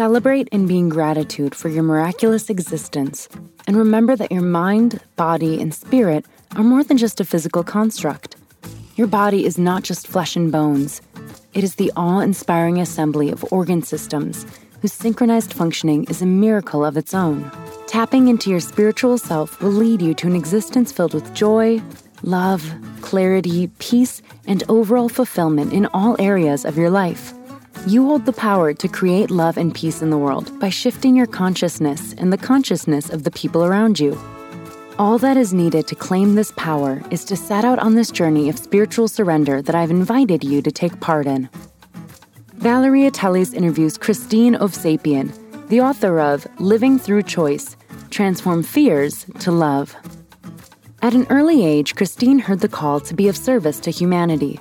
Celebrate in being gratitude for your miraculous existence and remember that your mind, body, and spirit are more than just a physical construct. Your body is not just flesh and bones, it is the awe inspiring assembly of organ systems whose synchronized functioning is a miracle of its own. Tapping into your spiritual self will lead you to an existence filled with joy, love, clarity, peace, and overall fulfillment in all areas of your life. You hold the power to create love and peace in the world by shifting your consciousness and the consciousness of the people around you. All that is needed to claim this power is to set out on this journey of spiritual surrender that I've invited you to take part in. Valeria Teles interviews Kristine Ovsepian, the author of Living Through Choice Transform Fears to Love. At an early age, Kristine heard the call to be of service to humanity.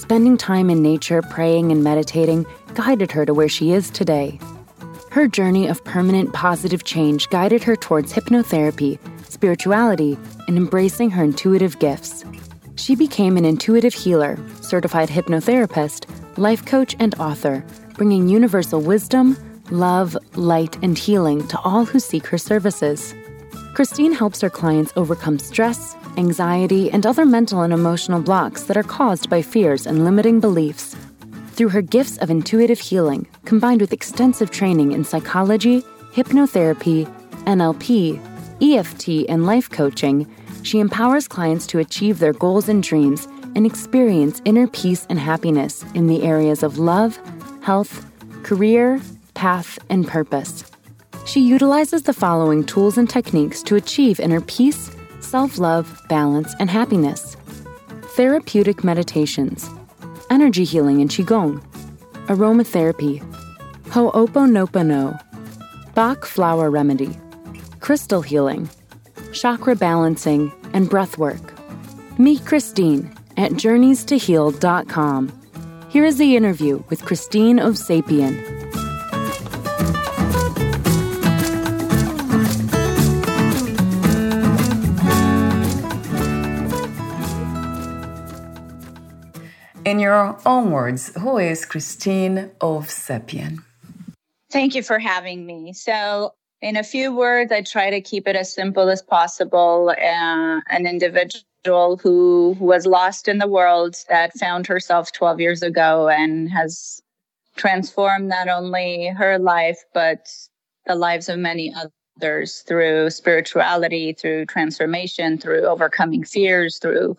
Spending time in nature, praying, and meditating guided her to where she is today. Her journey of permanent positive change guided her towards hypnotherapy, spirituality, and embracing her intuitive gifts. She became an intuitive healer, certified hypnotherapist, life coach, and author, bringing universal wisdom, love, light, and healing to all who seek her services. Kristine helps her clients overcome stress, anxiety, and other mental and emotional blocks that are caused by fears and limiting beliefs. Through her gifts of intuitive healing, combined with extensive training in psychology, hypnotherapy, NLP, EFT, and life coaching, she empowers clients to achieve their goals and dreams and experience inner peace and happiness in the areas of love, health, career, path, and purpose. She utilizes the following tools and techniques to achieve inner peace, self love, balance, and happiness therapeutic meditations, energy healing and Qigong, aromatherapy, Ho'oponopono, Bach flower remedy, crystal healing, chakra balancing, and breath work. Meet Kristine at journeystoheal.com. Here is the interview with Kristine Ovsepian. In your own words, who is Kristine of Ovsepian? Thank you for having me. So, in a few words, I try to keep it as simple as possible. Uh, an individual who was lost in the world that found herself 12 years ago and has transformed not only her life, but the lives of many others through spirituality, through transformation, through overcoming fears, through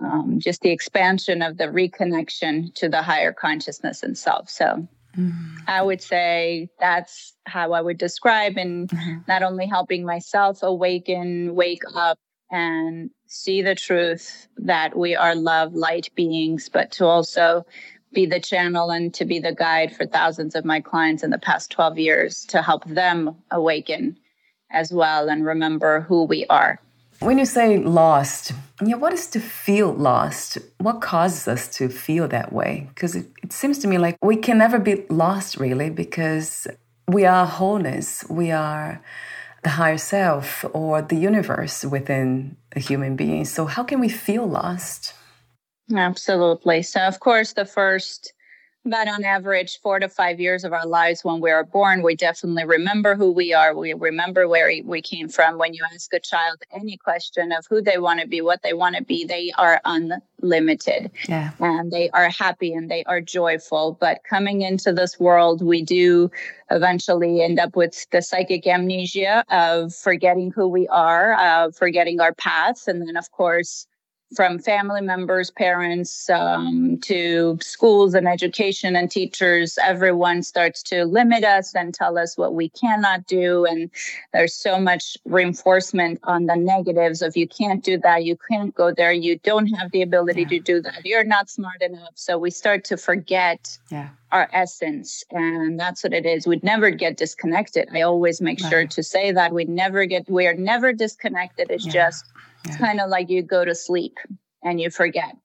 um, just the expansion of the reconnection to the higher consciousness and self. So mm-hmm. I would say that's how I would describe and mm-hmm. not only helping myself awaken, wake up, and see the truth that we are love, light beings, but to also be the channel and to be the guide for thousands of my clients in the past 12 years to help them awaken as well and remember who we are. When you say lost, yeah, what is to feel lost? What causes us to feel that way? Because it, it seems to me like we can never be lost, really, because we are wholeness. We are the higher self or the universe within a human being. So, how can we feel lost? Absolutely. So, of course, the first but on average, four to five years of our lives when we are born, we definitely remember who we are. We remember where we came from. When you ask a child any question of who they want to be, what they want to be, they are unlimited. Yeah. And they are happy and they are joyful. But coming into this world, we do eventually end up with the psychic amnesia of forgetting who we are, uh, forgetting our paths. And then, of course, from family members, parents, um, to schools and education and teachers, everyone starts to limit us and tell us what we cannot do. And there's so much reinforcement on the negatives of you can't do that, you can't go there, you don't have the ability yeah. to do that, you're not smart enough. So we start to forget yeah. our essence. And that's what it is. We'd never get disconnected. I always make right. sure to say that we never get, we are never disconnected. It's yeah. just it's kind of like you go to sleep and you forget.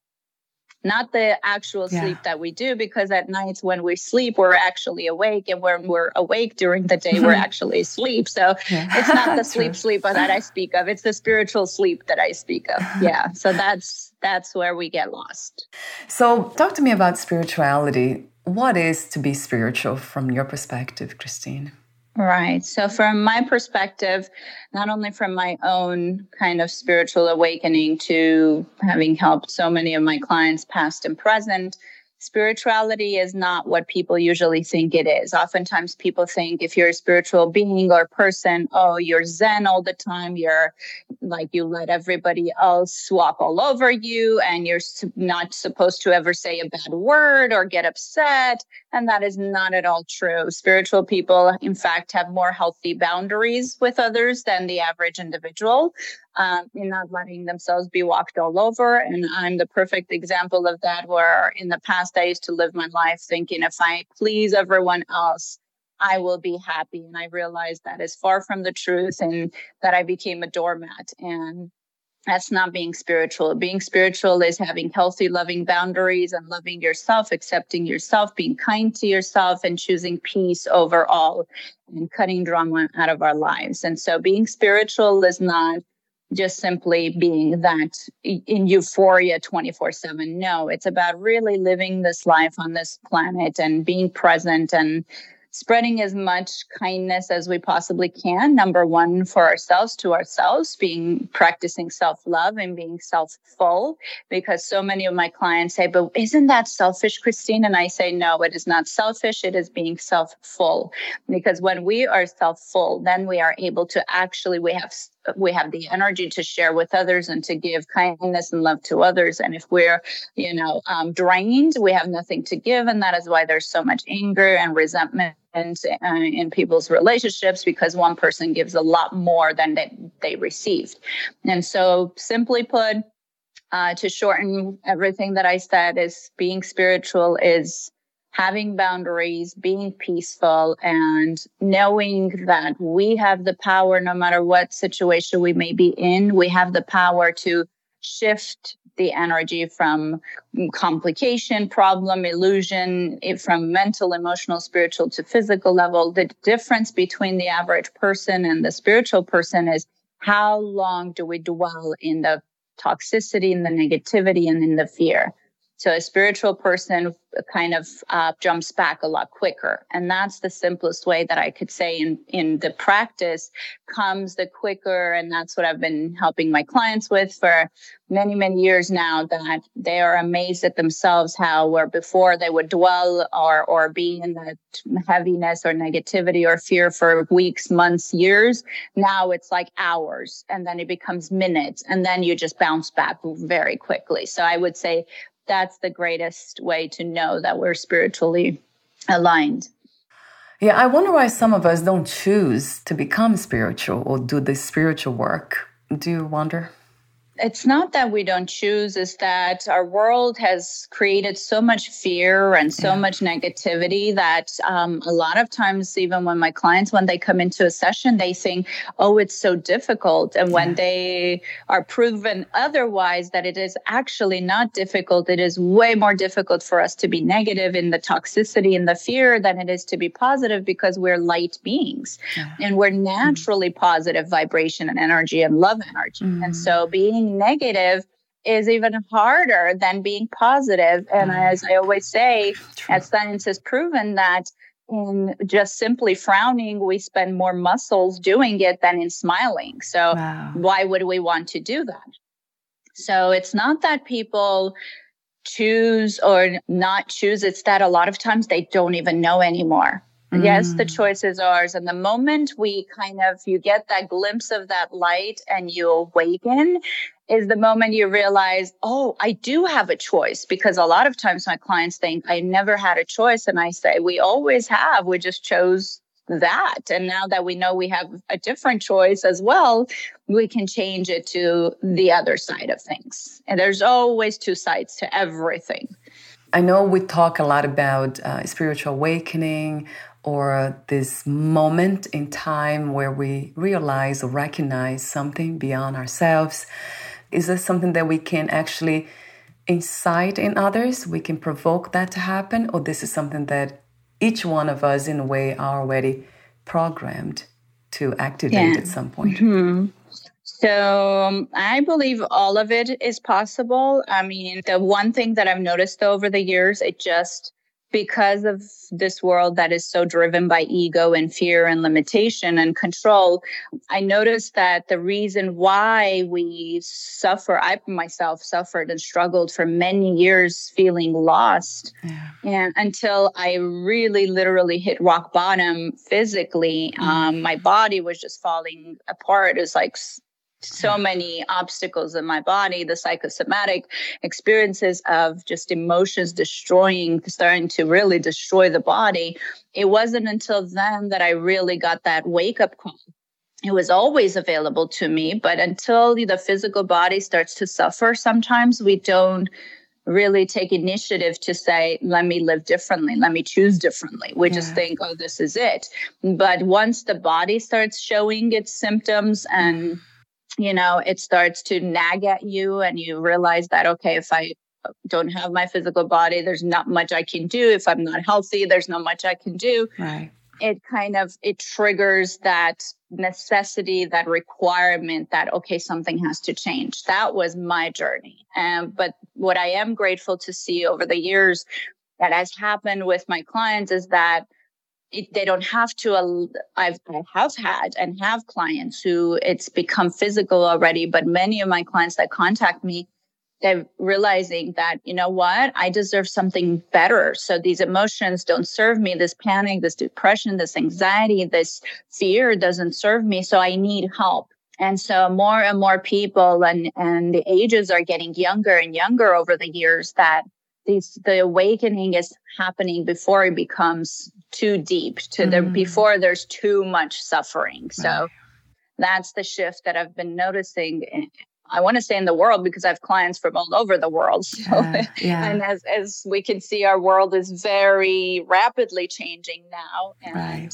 Not the actual yeah. sleep that we do, because at nights when we sleep, we're actually awake. And when we're awake during the day, we're actually asleep. So yeah. it's not the sleep sleep that I speak of. It's the spiritual sleep that I speak of. Yeah. So that's that's where we get lost. So talk to me about spirituality. What is to be spiritual from your perspective, Kristine? Right. So, from my perspective, not only from my own kind of spiritual awakening to having helped so many of my clients, past and present, spirituality is not what people usually think it is. Oftentimes, people think if you're a spiritual being or person, oh, you're Zen all the time. You're like you let everybody else walk all over you, and you're not supposed to ever say a bad word or get upset. And that is not at all true. Spiritual people, in fact, have more healthy boundaries with others than the average individual um, in not letting themselves be walked all over. And I'm the perfect example of that, where in the past I used to live my life thinking if I please everyone else, I will be happy. And I realized that is far from the truth and that I became a doormat. And that's not being spiritual. Being spiritual is having healthy, loving boundaries and loving yourself, accepting yourself, being kind to yourself, and choosing peace overall and cutting drama out of our lives. And so being spiritual is not just simply being that in euphoria 24 7. No, it's about really living this life on this planet and being present and spreading as much kindness as we possibly can. Number one for ourselves to ourselves being practicing self-love and being self-full because so many of my clients say but isn't that selfish kristine? And i say no it is not selfish. It is being self-full. Because when we are self-full then we are able to actually we have we have the energy to share with others and to give kindness and love to others. And if we're, you know, um, drained, we have nothing to give. And that is why there's so much anger and resentment uh, in people's relationships because one person gives a lot more than they, they received. And so, simply put, uh, to shorten everything that I said, is being spiritual is having boundaries, being peaceful, and knowing that we have the power, no matter what situation we may be in, we have the power to shift the energy from complication, problem, illusion, from mental, emotional, spiritual to physical level. The difference between the average person and the spiritual person is how long do we dwell in the toxicity, in the negativity, and in the fear. So a spiritual person kind of uh, jumps back a lot quicker. And that's the simplest way that I could say in, in the practice comes the quicker. And that's what I've been helping my clients with for many, many years now that they are amazed at themselves how where before they would dwell or, or be in that heaviness or negativity or fear for weeks, months, years. Now it's like hours and then it becomes minutes and then you just bounce back very quickly. So I would say that's the greatest way to know that we're spiritually aligned. Yeah, I wonder why some of us don't choose to become spiritual or do the spiritual work. Do you wonder? It's not that we don't choose it's that our world has created so much fear and so yeah. much negativity that um, a lot of times even when my clients when they come into a session they think oh it's so difficult and when yeah. they are proven otherwise that it is actually not difficult it is way more difficult for us to be negative in the toxicity and the fear than it is to be positive because we're light beings yeah. and we're naturally mm-hmm. positive vibration and energy and love energy mm-hmm. and so being being negative is even harder than being positive. And mm. as I always say, True. as science has proven that in just simply frowning, we spend more muscles doing it than in smiling. So wow. why would we want to do that? So it's not that people choose or not choose, it's that a lot of times they don't even know anymore. Mm. Yes, the mm. choice is ours. And the moment we kind of, you get that glimpse of that light and you awaken, is the moment you realize, oh, I do have a choice. Because a lot of times my clients think I never had a choice. And I say, we always have. We just chose that. And now that we know we have a different choice as well, we can change it to the other side of things. And there's always two sides to everything. I know we talk a lot about uh, spiritual awakening or this moment in time where we realize or recognize something beyond ourselves. Is this something that we can actually incite in others? We can provoke that to happen? Or this is something that each one of us, in a way, are already programmed to activate yeah. at some point? Mm-hmm. So um, I believe all of it is possible. I mean, the one thing that I've noticed over the years, it just because of this world that is so driven by ego and fear and limitation and control, I noticed that the reason why we suffer, I myself suffered and struggled for many years feeling lost. Yeah. And until I really literally hit rock bottom physically, mm. um, my body was just falling apart. It was like so mm. many obstacles in my body, the psychosomatic experiences of just emotions destroying, starting to really destroy the body. It wasn't until then that I really got that wake up call. It was always available to me, but until the physical body starts to suffer, sometimes we don't really take initiative to say, let me live differently, let me choose differently. We yeah. just think, oh, this is it. But once the body starts showing its symptoms and you know, it starts to nag at you and you realize that, okay, if I don't have my physical body, there's not much I can do. If I'm not healthy, there's not much I can do. Right. It kind of it triggers that necessity, that requirement that okay, something has to change. That was my journey. Um, but what I am grateful to see over the years that has happened with my clients is that it, they don't have to. I've I have had and have clients who it's become physical already, but many of my clients that contact me, they're realizing that you know what, I deserve something better. So these emotions don't serve me. This panic, this depression, this anxiety, this fear doesn't serve me. So I need help. And so more and more people and and the ages are getting younger and younger over the years that these the awakening is happening before it becomes too deep to mm-hmm. the before there's too much suffering so right. that's the shift that i've been noticing i want to say in the world because i have clients from all over the world so yeah, yeah. and as as we can see our world is very rapidly changing now and right.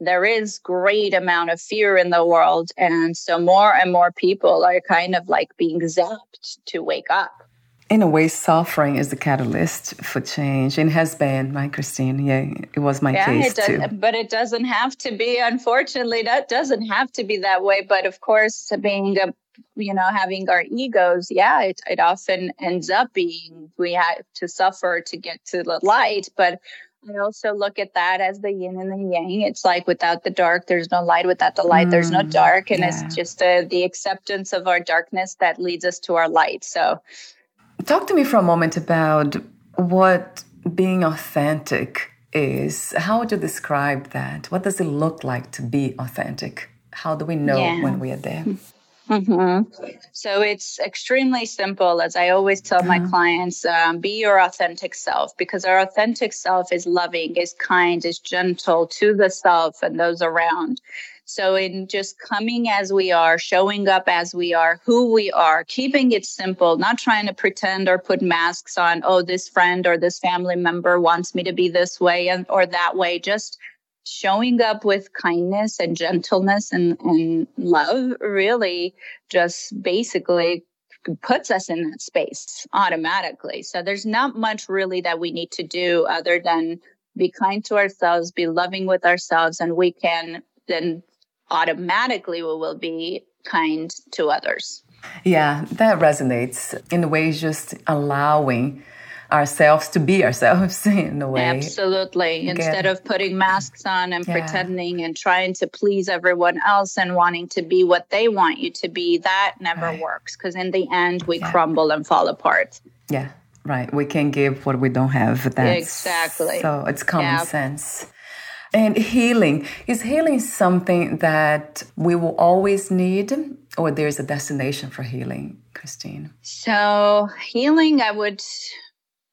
there is great amount of fear in the world and so more and more people are kind of like being zapped to wake up in a way, suffering is the catalyst for change and has been, right, Kristine? Yeah, it was my yeah, case does, too. But it doesn't have to be, unfortunately, that doesn't have to be that way. But of course, being a you know having our egos yeah it, it often ends up being we have to suffer to get to the light but I also look at that as the yin and the yang. It's like without the dark, there's no light. Without the light, mm, there's no mm, dark. And yeah. it's just the, the acceptance of our darkness that leads us to our light. So Talk to me for a moment about what being authentic is. How would you describe that? What does it look like to be authentic? How do we know yeah. when we are there? Mm-hmm. So it's extremely simple. As I always tell my clients, um, be your authentic self because our authentic self is loving, is kind, is gentle to the self and those around. So, in just coming as we are, showing up as we are, who we are, keeping it simple, not trying to pretend or put masks on, oh, this friend or this family member wants me to be this way and, or that way, just showing up with kindness and gentleness and, and love really just basically puts us in that space automatically. So there's not much really that we need to do other than be kind to ourselves, be loving with ourselves, and we can then automatically we will be kind to others. Yeah, that resonates in a way, just allowing ourselves to be ourselves in a way. Absolutely. Instead of putting masks on and yeah. pretending and trying to please everyone else and wanting to be what they want you to be, that never right. works because in the end we yeah. crumble and fall apart. Yeah, right. We can give what we don't have. That's, exactly. So it's common yeah. sense. And healing is healing something that we will always need, or there's a destination for healing, Kristine? So, healing, I would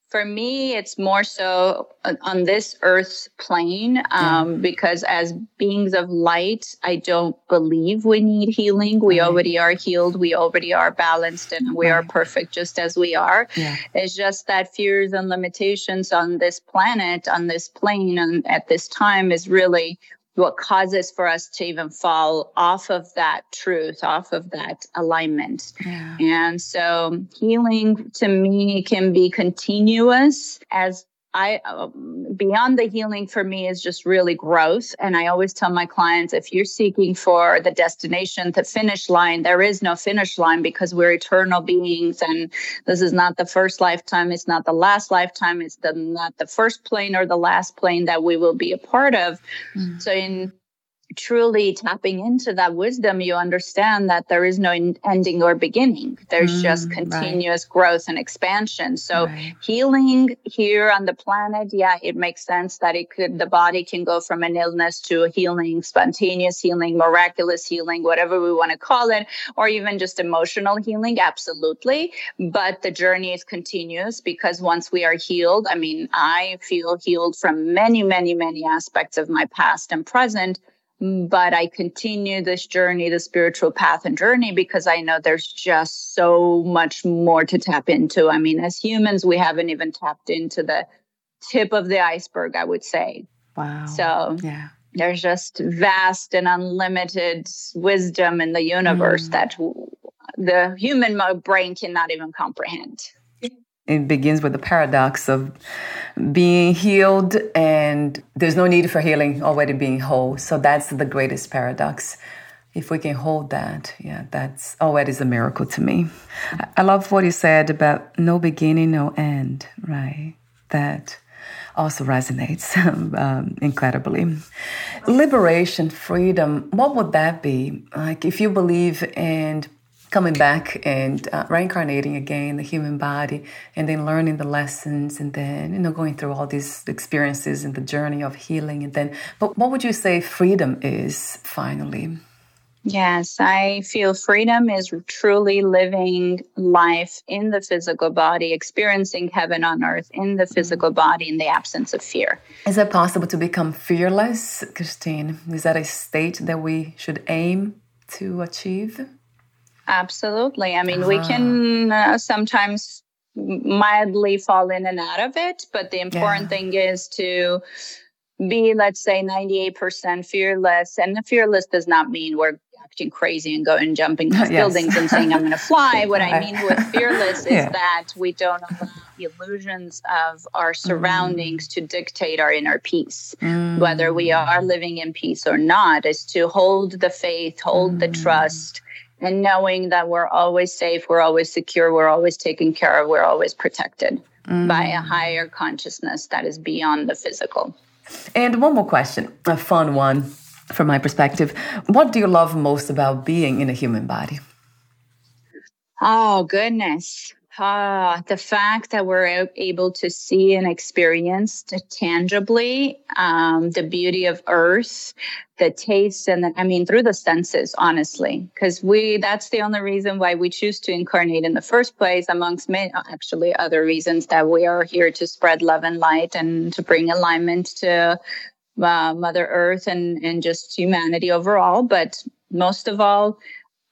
for me, it's more so on this earth's plane um, because as beings of light, I don't believe we need healing. We right. already are healed. We already are balanced and we right. are perfect just as we are. Yeah. It's just that fears and limitations on this planet, on this plane, and at this time is really what causes for us to even fall off of that truth, off of that alignment. Yeah. And so healing to me can be continuous as I um, beyond the healing for me is just really growth. And I always tell my clients if you're seeking for the destination, the finish line, there is no finish line because we're eternal beings, and this is not the first lifetime. It's not the last lifetime. It's the not the first plane or the last plane that we will be a part of. Mm. So in truly tapping into that wisdom, you understand that there is no ending or beginning. There's mm, just continuous right. growth and expansion. So right. healing here on the planet, yeah, it makes sense that it could, the body can go from an illness to a healing, spontaneous healing, miraculous healing, whatever we want to call it, or even just emotional healing. Absolutely. But the journey is continuous because once we are healed, I mean, I feel healed from many, many, many aspects of my past and present but I continue this journey, the spiritual path and journey, because I know there's just so much more to tap into. I mean, as humans, we haven't even tapped into the tip of the iceberg, I would say. Wow. So, yeah. There's just vast and unlimited wisdom in the universe mm. that the human brain cannot even comprehend it begins with the paradox of being healed and there's no need for healing already being whole. So that's the greatest paradox. If we can hold that yeah that's already is a miracle to me. I love what you said about no beginning no end right? That also resonates um, incredibly. Liberation freedom what would that be? Like if you believe in coming back and uh, reincarnating again the human body and then learning the lessons and then you know going through all these experiences and the journey of healing and then but what would you say freedom is finally Yes, I feel freedom is truly living life in the physical body, experiencing heaven on earth in the physical body in the absence of fear. Is it possible to become fearless, Kristine? Is that a state that we should aim to achieve? Absolutely. I mean, uh-huh. we can uh, sometimes mildly fall in and out of it, but the important yeah. thing is to be, let's say, 98% fearless. And the fearless does not mean we're acting crazy and going jumping off yes. buildings and saying, I'm going to fly. what I mean with fearless is yeah. that we don't allow the illusions of our surroundings mm. to dictate our inner peace. Mm. Whether we are living in peace or not, is to hold the faith, hold mm. the trust and knowing that we're always safe, we're always secure, we're always taken care of, we're always protected mm. by a higher consciousness that is beyond the physical. And one more question, a fun one from my perspective. What do you love most about being in a human body? Oh, goodness. Ah, the fact that we're able to see and experience tangibly um, the beauty of Earth, the taste, and the, I mean through the senses, honestly, because we that's the only reason why we choose to incarnate in the first place, amongst many actually other reasons that we are here to spread love and light and to bring alignment to uh, Mother Earth and and just humanity overall. But most of all,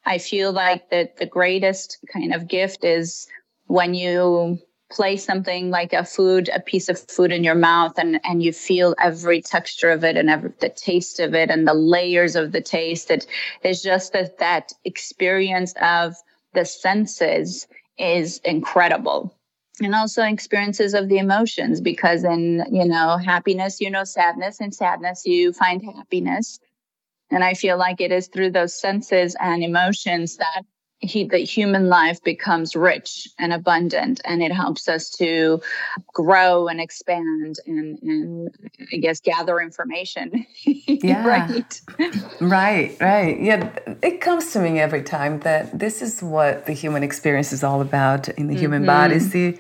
I feel like that the greatest kind of gift is when you place something like a food, a piece of food in your mouth and, and you feel every texture of it and every, the taste of it and the layers of the taste. It is just that that experience of the senses is incredible. And also experiences of the emotions because in, you know, happiness, you know, sadness and sadness, you find happiness. And I feel like it is through those senses and emotions that he, the human life becomes rich and abundant and it helps us to grow and expand and, and i guess gather information yeah right right right yeah it comes to me every time that this is what the human experience is all about in the mm-hmm. human body is the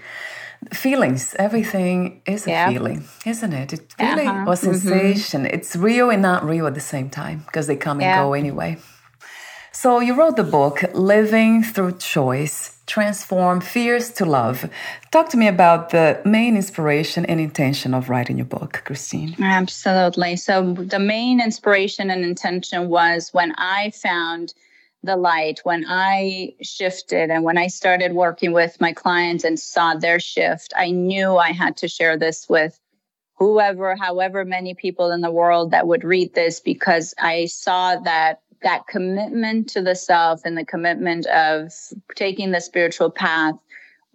feelings everything is a feeling isn't it it really uh-huh. a mm-hmm. sensation mm-hmm. it's real and not real at the same time because they come yeah. and go anyway so you wrote the book living through choice transform fears to love. Talk to me about the main inspiration and intention of writing your book kristine. Absolutely. So the main inspiration and intention was when i found the light when I shifted and when I started working with my clients and saw their shift, I knew I had to share this with whoever, however many people in the world that would read this because I saw that that commitment to the self and the commitment of taking the spiritual path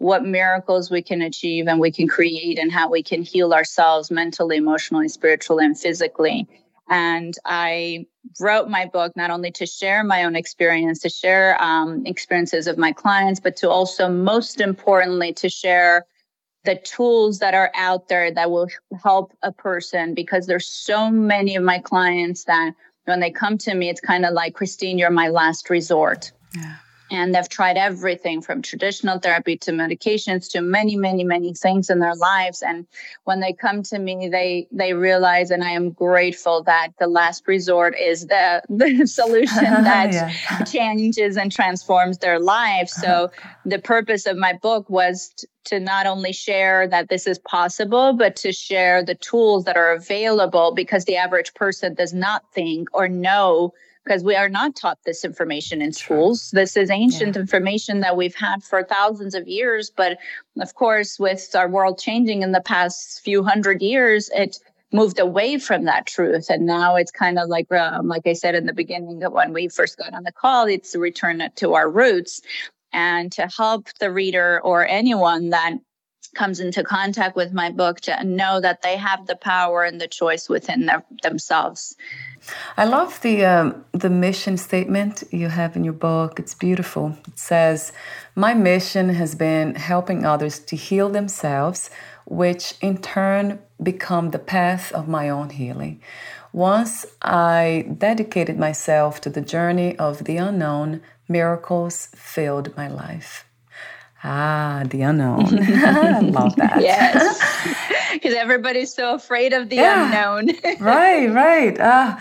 what miracles we can achieve and we can create and how we can heal ourselves mentally emotionally spiritually and physically. And I wrote my book not only to share my own experience, to share um, experiences of my clients, but to also, most importantly, to share the tools that are out there that will help a person because there's so many of my clients that when they come to me, it's kind of like, Kristine, you're my last resort. Yeah and they've tried everything from traditional therapy to medications to many many many things in their lives and when they come to me they they realize and i am grateful that the last resort is the the solution that yeah. changes and transforms their lives so the purpose of my book was t- to not only share that this is possible, but to share the tools that are available because the average person does not think or know because we are not taught this information in schools. This is ancient yeah. information that we've had for thousands of years. But of course, with our world changing in the past few hundred years, it moved away from that truth. And now it's kind of like, um, like I said in the beginning, when we first got on the call, it's return to our roots and to help the reader or anyone that comes into contact with my book to know that they have the power and the choice within their, themselves I love the um, the mission statement you have in your book. It's beautiful. It says, "My mission has been helping others to heal themselves, which in turn become the path of my own healing." Once I dedicated myself to the journey of the unknown, miracles filled my life. Ah, the unknown. I love that. Yes. Because everybody's so afraid of the yeah. unknown. right, right. Ah,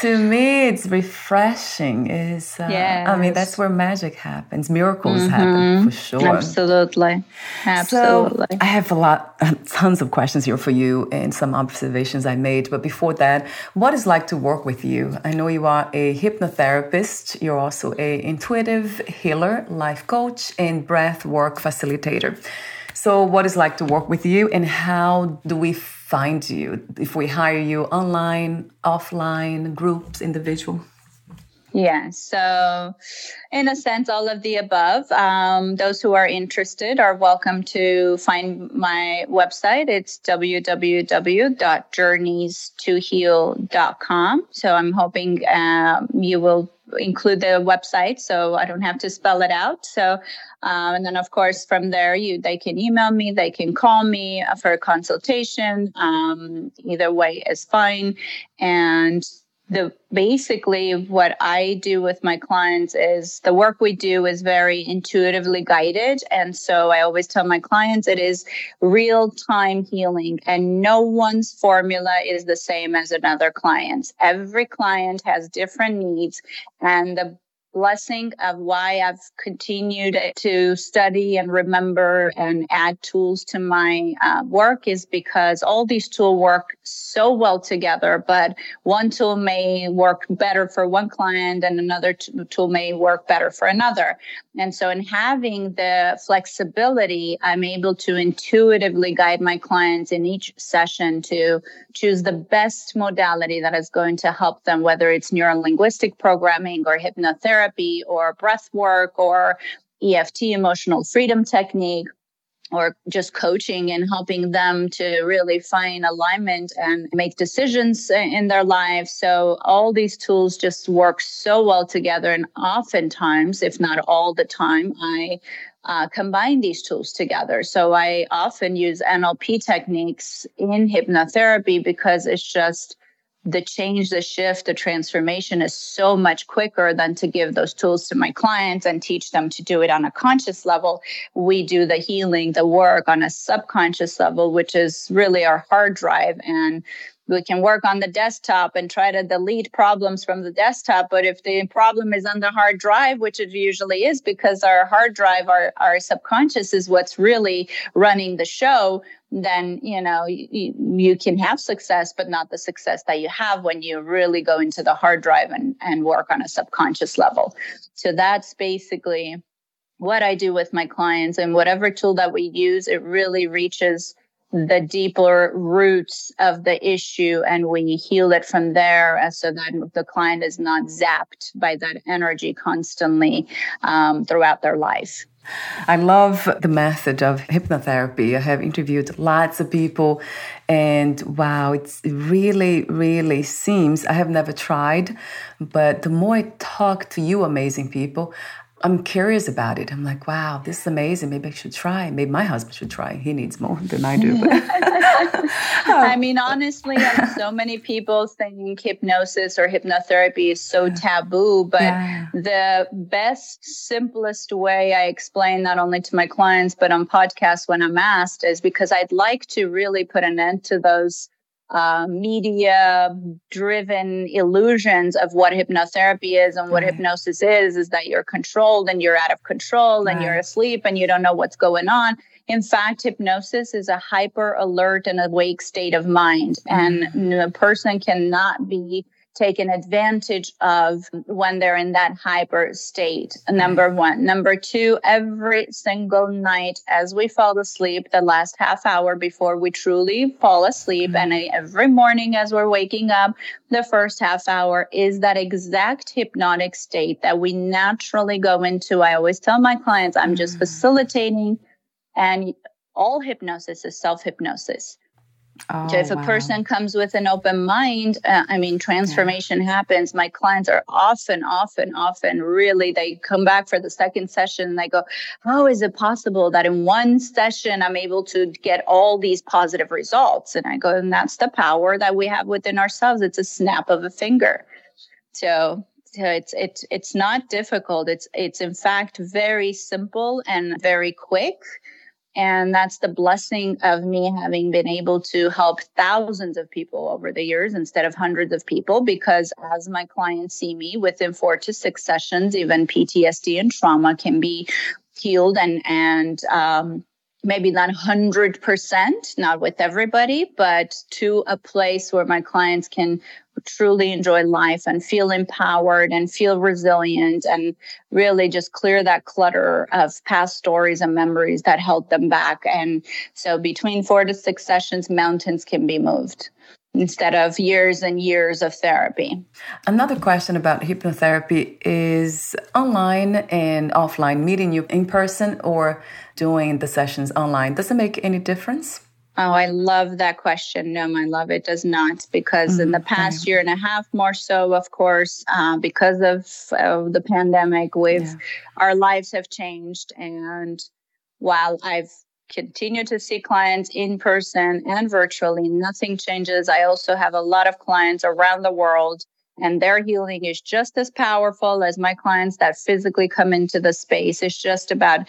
to me, it's refreshing. Is uh, yes. I mean, that's where magic happens. Miracles mm-hmm. happen for sure. Absolutely, absolutely. So I have a lot, tons of questions here for you and some observations I made. But before that, what is like to work with you? I know you are a hypnotherapist. You're also a intuitive healer, life coach, and breath work facilitator. So, what is like to work with you, and how do we find you if we hire you online, offline, groups, individual? Yeah, so in a sense, all of the above. Um, those who are interested are welcome to find my website. It's www.journeystoheal.com. So I'm hoping um, you will include the website so I don't have to spell it out. So, um, and then of course from there, you they can email me, they can call me for a consultation. Um, either way is fine, and the basically what I do with my clients is the work we do is very intuitively guided. And so I always tell my clients it is real time healing and no one's formula is the same as another client's. Every client has different needs and the blessing of why I've continued to study and remember and add tools to my uh, work is because all these tools work so well together, but one tool may work better for one client and another t- tool may work better for another. And so, in having the flexibility, I'm able to intuitively guide my clients in each session to choose the best modality that is going to help them, whether it's neuro linguistic programming or hypnotherapy or breath work or EFT, emotional freedom technique or just coaching and helping them to really find alignment and make decisions in their lives. So all these tools just work so well together. And oftentimes, if not all the time, I uh, combine these tools together. So I often use NLP techniques in hypnotherapy because it's just the change, the shift, the transformation is so much quicker than to give those tools to my clients and teach them to do it on a conscious level. We do the healing, the work on a subconscious level, which is really our hard drive. And we can work on the desktop and try to delete problems from the desktop but if the problem is on the hard drive which it usually is because our hard drive our, our subconscious is what's really running the show then you know you, you can have success but not the success that you have when you really go into the hard drive and, and work on a subconscious level. So that's basically what i do with my clients and whatever tool that we use it really reaches the deeper roots of the issue and we heal it from there uh, so that the client is not zapped by that energy constantly um, throughout their life. I love the method of hypnotherapy. I have interviewed lots of people, and wow, it really, really seems I have never tried, but the more I talk to you, amazing people, I'm curious about it. I'm like, wow, this is amazing. Maybe I should try. Maybe my husband should try. He needs more than I do. I mean, honestly, so many people think hypnosis or hypnotherapy is so taboo, but yeah. the best, simplest way I explain not only to my clients, but on podcasts when I'm asked is because I'd like to really put an end to those uh, media driven illusions of what hypnotherapy is and what right. hypnosis is is that you're controlled and you're out of control right. and you're asleep and you don't know what's going on in fact hypnosis is a hyper alert and awake state of mind mm-hmm. and a person cannot be taken advantage of when they're in that hyper state. Number one. Number two, every single night as we fall asleep, the last half hour before we truly fall asleep, mm-hmm. and every morning as we're waking up, the first half hour is that exact hypnotic state that we naturally go into. I always tell my clients, I'm just mm-hmm. facilitating, and all hypnosis is self hypnosis. Oh, so if a person comes with an open mind, uh, I mean, transformation yeah. happens. My clients are often, often, often really, they come back for the second session and they go, How is it possible that in one session I'm able to get all these positive results? And I go, And that's the power that we have within ourselves. It's a snap of a finger. So so it's it's it's not difficult. It's it's in fact very simple and very quick and that's the blessing of me having been able to help thousands of people over the years instead of hundreds of people. Because as my clients see me within four to six sessions, even PTSD and trauma can be healed and, and, um, maybe not 100%, not with everybody, but to a place where my clients can truly enjoy life and feel empowered and feel resilient and really just clear that clutter of past stories and memories that held them back. And so between four to six sessions, mountains can be moved instead of years and years of therapy. Another question about hypnotherapy is online and offline, meeting you in person or doing the sessions online. Does it make any difference? Oh, I love that question. No, my love, it does not. Because mm-hmm. in the past year and a half, more so, of course, uh, because of uh, the pandemic, we've yeah. our lives have changed. And while I've continued to see clients in person and virtually, nothing changes. I also have a lot of clients around the world and their healing is just as powerful as my clients that physically come into the space. It's just about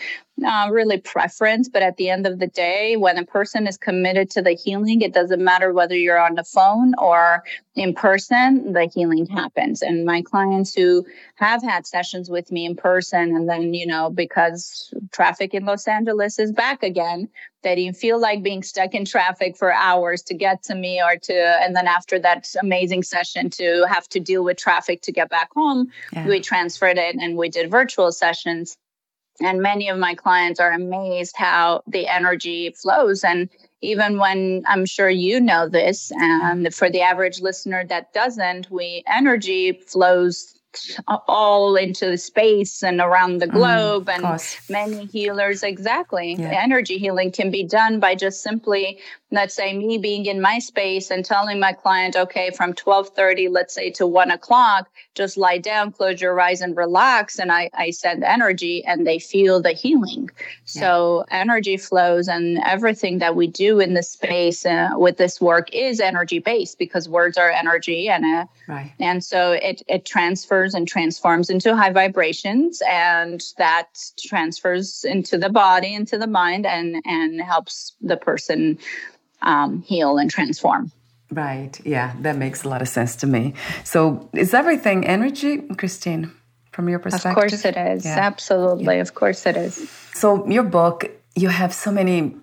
uh, really preference. But at the end of the day, when a person is committed to the healing, it doesn't matter whether you're on the phone or in person, the healing happens. And my clients who have had sessions with me in person, and then, you know, because traffic in Los Angeles is back again, they didn't feel like being stuck in traffic for hours to get to me or to, and then after that amazing session to have to deal with traffic to get back home, yeah. we transferred it and we did virtual sessions and many of my clients are amazed how the energy flows and even when i'm sure you know this and for the average listener that doesn't we energy flows all into the space and around the mm, globe mm, and many healers exactly yeah. energy healing can be done by just simply let's say me being in my space and telling my client okay from 12.30 let's say to 1 o'clock just lie down close your eyes and relax and i, I send energy and they feel the healing yeah. so energy flows and everything that we do in the space uh, with this work is energy based because words are energy and uh, right. and so it, it transfers and transforms into high vibrations and that transfers into the body into the mind and and helps the person um, heal and transform. Right. Yeah, that makes a lot of sense to me. So, is everything energy, Kristine, from your perspective? Of course it is. Yeah. Absolutely. Yeah. Of course it is. So, your book, you have so many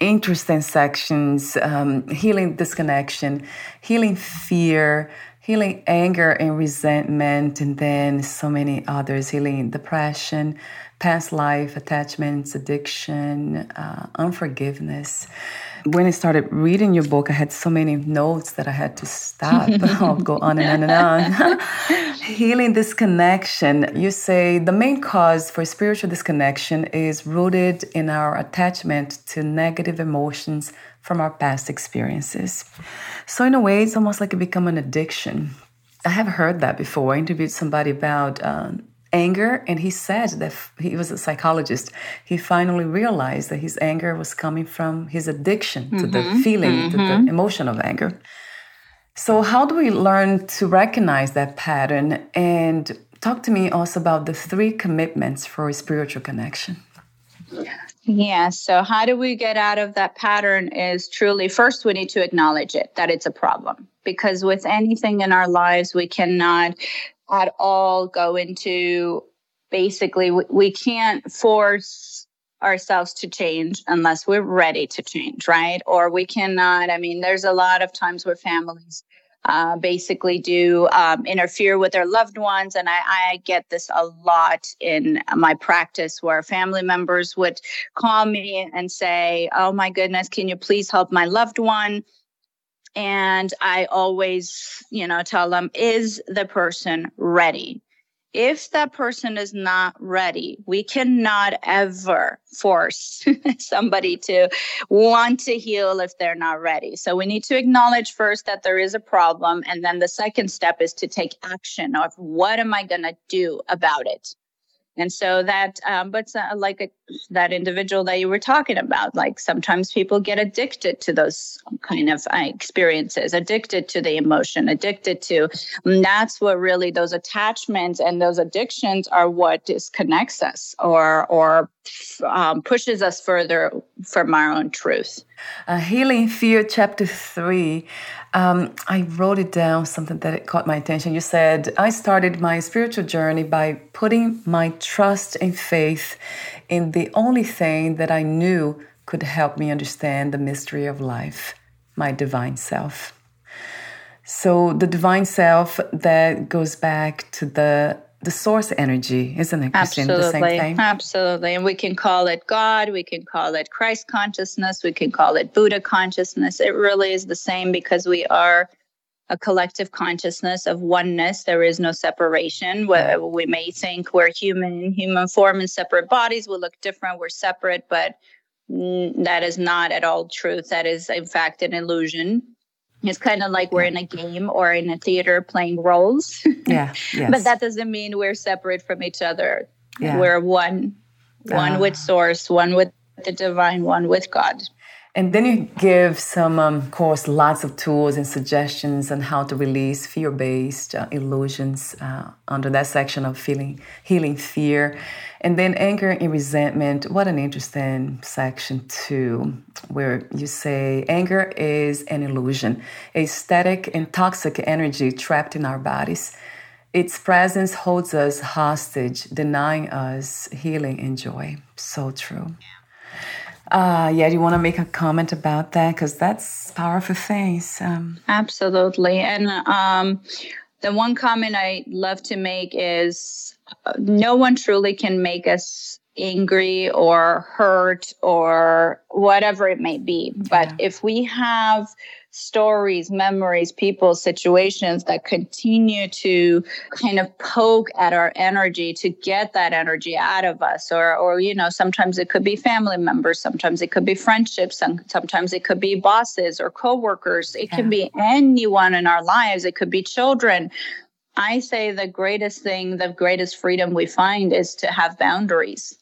interesting sections um, healing disconnection, healing fear, healing anger and resentment, and then so many others healing depression, past life, attachments, addiction, uh, unforgiveness when I started reading your book, I had so many notes that I had to stop. I'll go on and on and on. Healing disconnection. You say the main cause for spiritual disconnection is rooted in our attachment to negative emotions from our past experiences. So, in a way, it's almost like it become an addiction. I have heard that before. I interviewed somebody about um, anger and he said that he was a psychologist he finally realized that his anger was coming from his addiction to mm-hmm. the feeling mm-hmm. to the mm-hmm. emotion of anger so how do we learn to recognize that pattern and talk to me also about the three commitments for a spiritual connection yeah. So, how do we get out of that pattern? Is truly first, we need to acknowledge it that it's a problem. Because with anything in our lives, we cannot at all go into basically we, can't force ourselves to change unless we're ready to change right or we cannot i mean there's a lot of times where families uh, basically do um, interfere with their loved ones. And I, I, get this a lot in my practice where family members would call me and say, Oh my goodness, can you please help my loved one? And I always, you know, tell them, is the person ready? If that person is not ready, we cannot ever force somebody to want to heal if they're not ready. So we need to acknowledge first that there is a problem. And then the second step is to take action of what am I going to do about it? And so that um, but uh, like a, that individual that you were talking about like sometimes people get addicted to those kind of uh, experiences addicted to the emotion addicted to that's what really those attachments and those addictions are what disconnects us or or um, pushes us further from our own truth uh, healing fear chapter 3 um, I wrote it down, something that caught my attention. You said, I started my spiritual journey by putting my trust and faith in the only thing that I knew could help me understand the mystery of life my divine self. So, the divine self that goes back to the the source energy, isn't it, Kristine? Absolutely. Absolutely. And we can call it God, we can call it Christ consciousness, we can call it Buddha consciousness. It really is the same because we are a collective consciousness of oneness. There is no separation. Where we may think we're human in human form and separate bodies will look different. We're separate, but that is not at all truth. That is, in fact, an illusion. It's kind of like we're in a game or in a theater playing roles. Yeah. Yes. but that doesn't mean we're separate from each other. Yeah. We're one, one uh, with source, one with the divine, one with God. And then you give some, um, of course, lots of tools and suggestions on how to release fear-based uh, illusions uh, under that section of feeling, healing fear. And then anger and resentment. What an interesting section too, where you say anger is an illusion, a static and toxic energy trapped in our bodies. Its presence holds us hostage, denying us healing and joy. So true. Uh, yeah, do you want to make a comment about that? Because that's powerful things. Um, Absolutely. And um, the one comment I love to make is uh, no one truly can make us angry or hurt or whatever it may be. But yeah. if we have stories, memories, people, situations that continue to kind of poke at our energy to get that energy out of us. Or, or you know, sometimes it could be family members, sometimes it could be friendships, and sometimes it could be bosses or coworkers. It yeah. can be anyone in our lives. It could be children. I say the greatest thing, the greatest freedom we find is to have boundaries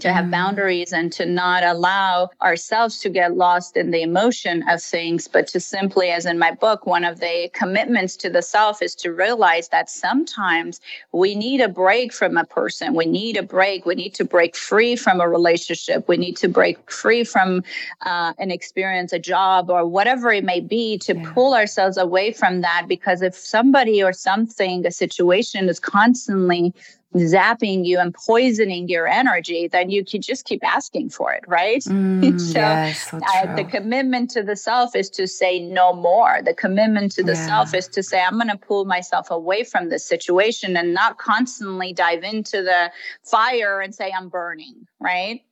to have mm. boundaries and to not allow ourselves to get lost in the emotion of things, but to simply, as in my book, one of the commitments to the self is to realize that sometimes we need a break from a person. We need a break. We need to break free from a relationship. We need to break free from uh, an experience, a job, or whatever it may be to yeah. pull ourselves away from that. Because if somebody or something, a situation is constantly zapping you and poisoning your energy, then you can just keep asking for it, right? Mm, so, yes, so uh, the commitment to the self is to say no more. The commitment to the yeah. self is to say, I'm going to pull myself away from this situation and not constantly dive into the fire and say, I'm burning, right?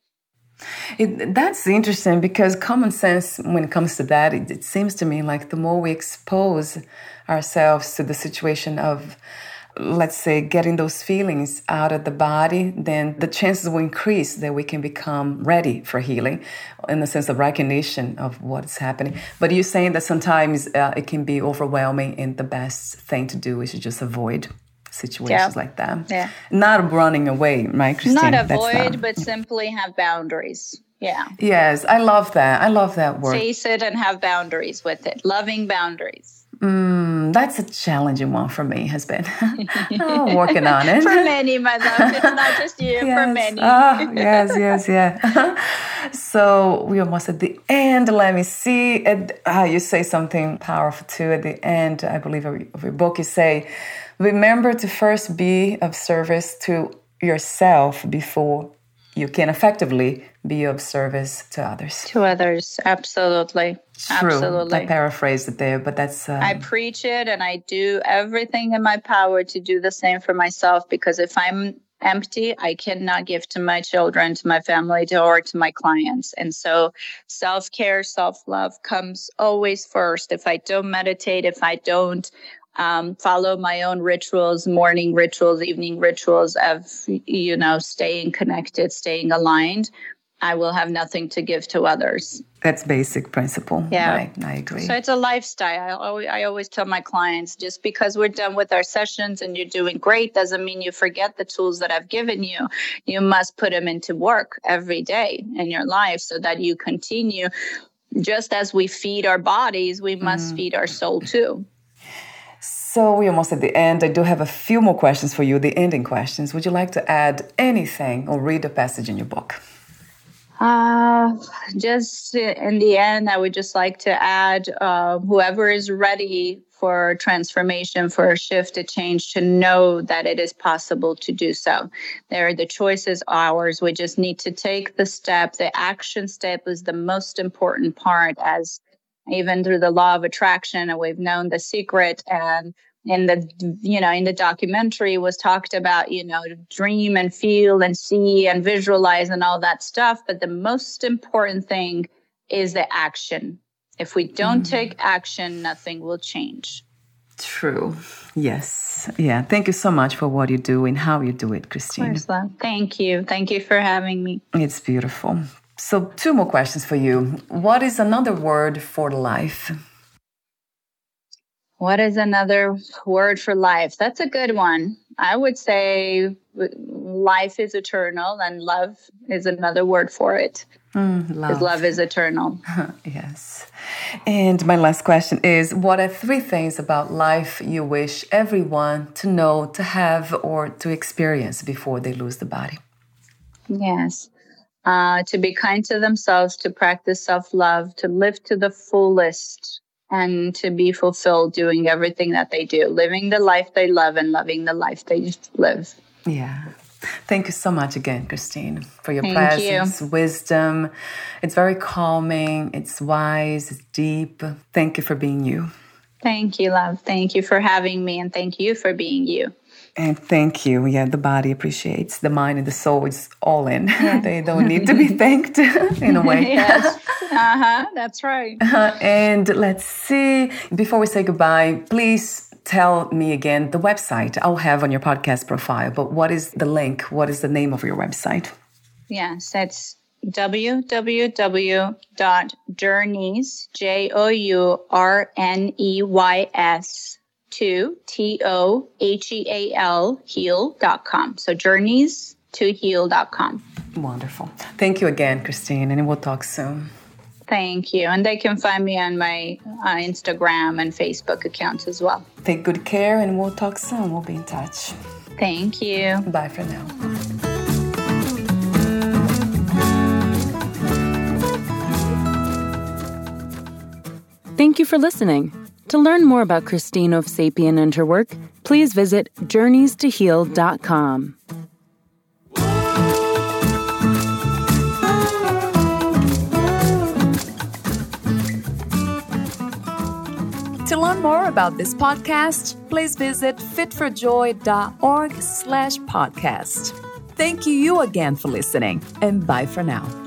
It, that's interesting because common sense, when it comes to that, it, it seems to me like the more we expose ourselves to the situation of let's say, getting those feelings out of the body, then the chances will increase that we can become ready for healing in the sense of recognition of what's happening. But you're saying that sometimes uh, it can be overwhelming, and the best thing to do is to just avoid situations yeah. like that. Yeah. Not running away, right, Kristine? Not avoid, not, but simply have boundaries. Yeah. Yes, I love that. I love that word. Face it and have boundaries with it. Loving boundaries. Mm, that's a challenging one for me, has been. oh, working on it. for many, my love. It's not just you, yes. for many. oh, yes, yes, yeah. so we almost at the end. Let me see. At, uh, you say something powerful too at the end, I believe, of your book. You say, remember to first be of service to yourself before you can effectively be of service to others. To others, absolutely. True. Absolutely. I paraphrased it there, but that's. Um... I preach it and I do everything in my power to do the same for myself because if I'm empty, I cannot give to my children, to my family, to, or to my clients. And so self care, self love comes always first. If I don't meditate, if I don't um, follow my own rituals, morning rituals, evening rituals of, you know, staying connected, staying aligned, I will have nothing to give to others. That's basic principle. Yeah, I, I agree. So it's a lifestyle. I always, I always tell my clients just because we're done with our sessions and you're doing great doesn't mean you forget the tools that I've given you. You must put them into work every day in your life so that you continue. Just as we feed our bodies, we must mm. feed our soul too. So we're almost at the end. I do have a few more questions for you, the ending questions. Would you like to add anything or read a passage in your book? Uh, just in the end, I would just like to add uh, whoever is ready for transformation, for a shift, a change, to know that it is possible to do so. There, are the choice is ours. We just need to take the step. The action step is the most important part as even through the law of attraction and we've known the secret and in the you know in the documentary was talked about you know dream and feel and see and visualize and all that stuff. But the most important thing is the action. If we don't mm. take action nothing will change. True. Yes. Yeah. Thank you so much for what you do and how you do it kristine. thank you. Thank you for having me. It's beautiful. So, two more questions for you. What is another word for life? What is another word for life? That's a good one. I would say life is eternal, and love is another word for it. Mm, love. love is eternal. yes. And my last question is What are three things about life you wish everyone to know, to have, or to experience before they lose the body? Yes uh, to be kind to themselves, to practice self love, to live to the fullest, and to be fulfilled doing everything that they do, living the life they love and loving the life they just live. Yeah. Thank you so much again, Kristine, for your Thank presence, you. wisdom. It's very calming, it's wise, it's deep. Thank you for being you. Thank you, love. Thank you for having me, and thank you for being you. And thank you. Yeah, the body appreciates. The mind and the soul is all in. Yeah. they don't need to be thanked in a way. yes. Uh-huh. That's right. Uh, and let's see. Before we say goodbye, please tell me again the website I'll have on your podcast profile. But what is the link? What is the name of your website? Yes, that's www.journeys, J O U R N E Y S, to T O H E A L, heal.com. So journeys to heal.com. Wonderful. Thank you again, Kristine, and we'll talk soon. Thank you. And they can find me on my uh, Instagram and Facebook accounts as well. Take good care, and we'll talk soon. We'll be in touch. Thank you. Bye for now. Thank you for listening. To learn more about Kristine Ovsepian and her work, please visit journeystoheal.com. To learn more about this podcast, please visit fitforjoy.org slash podcast. Thank you again for listening, and bye for now.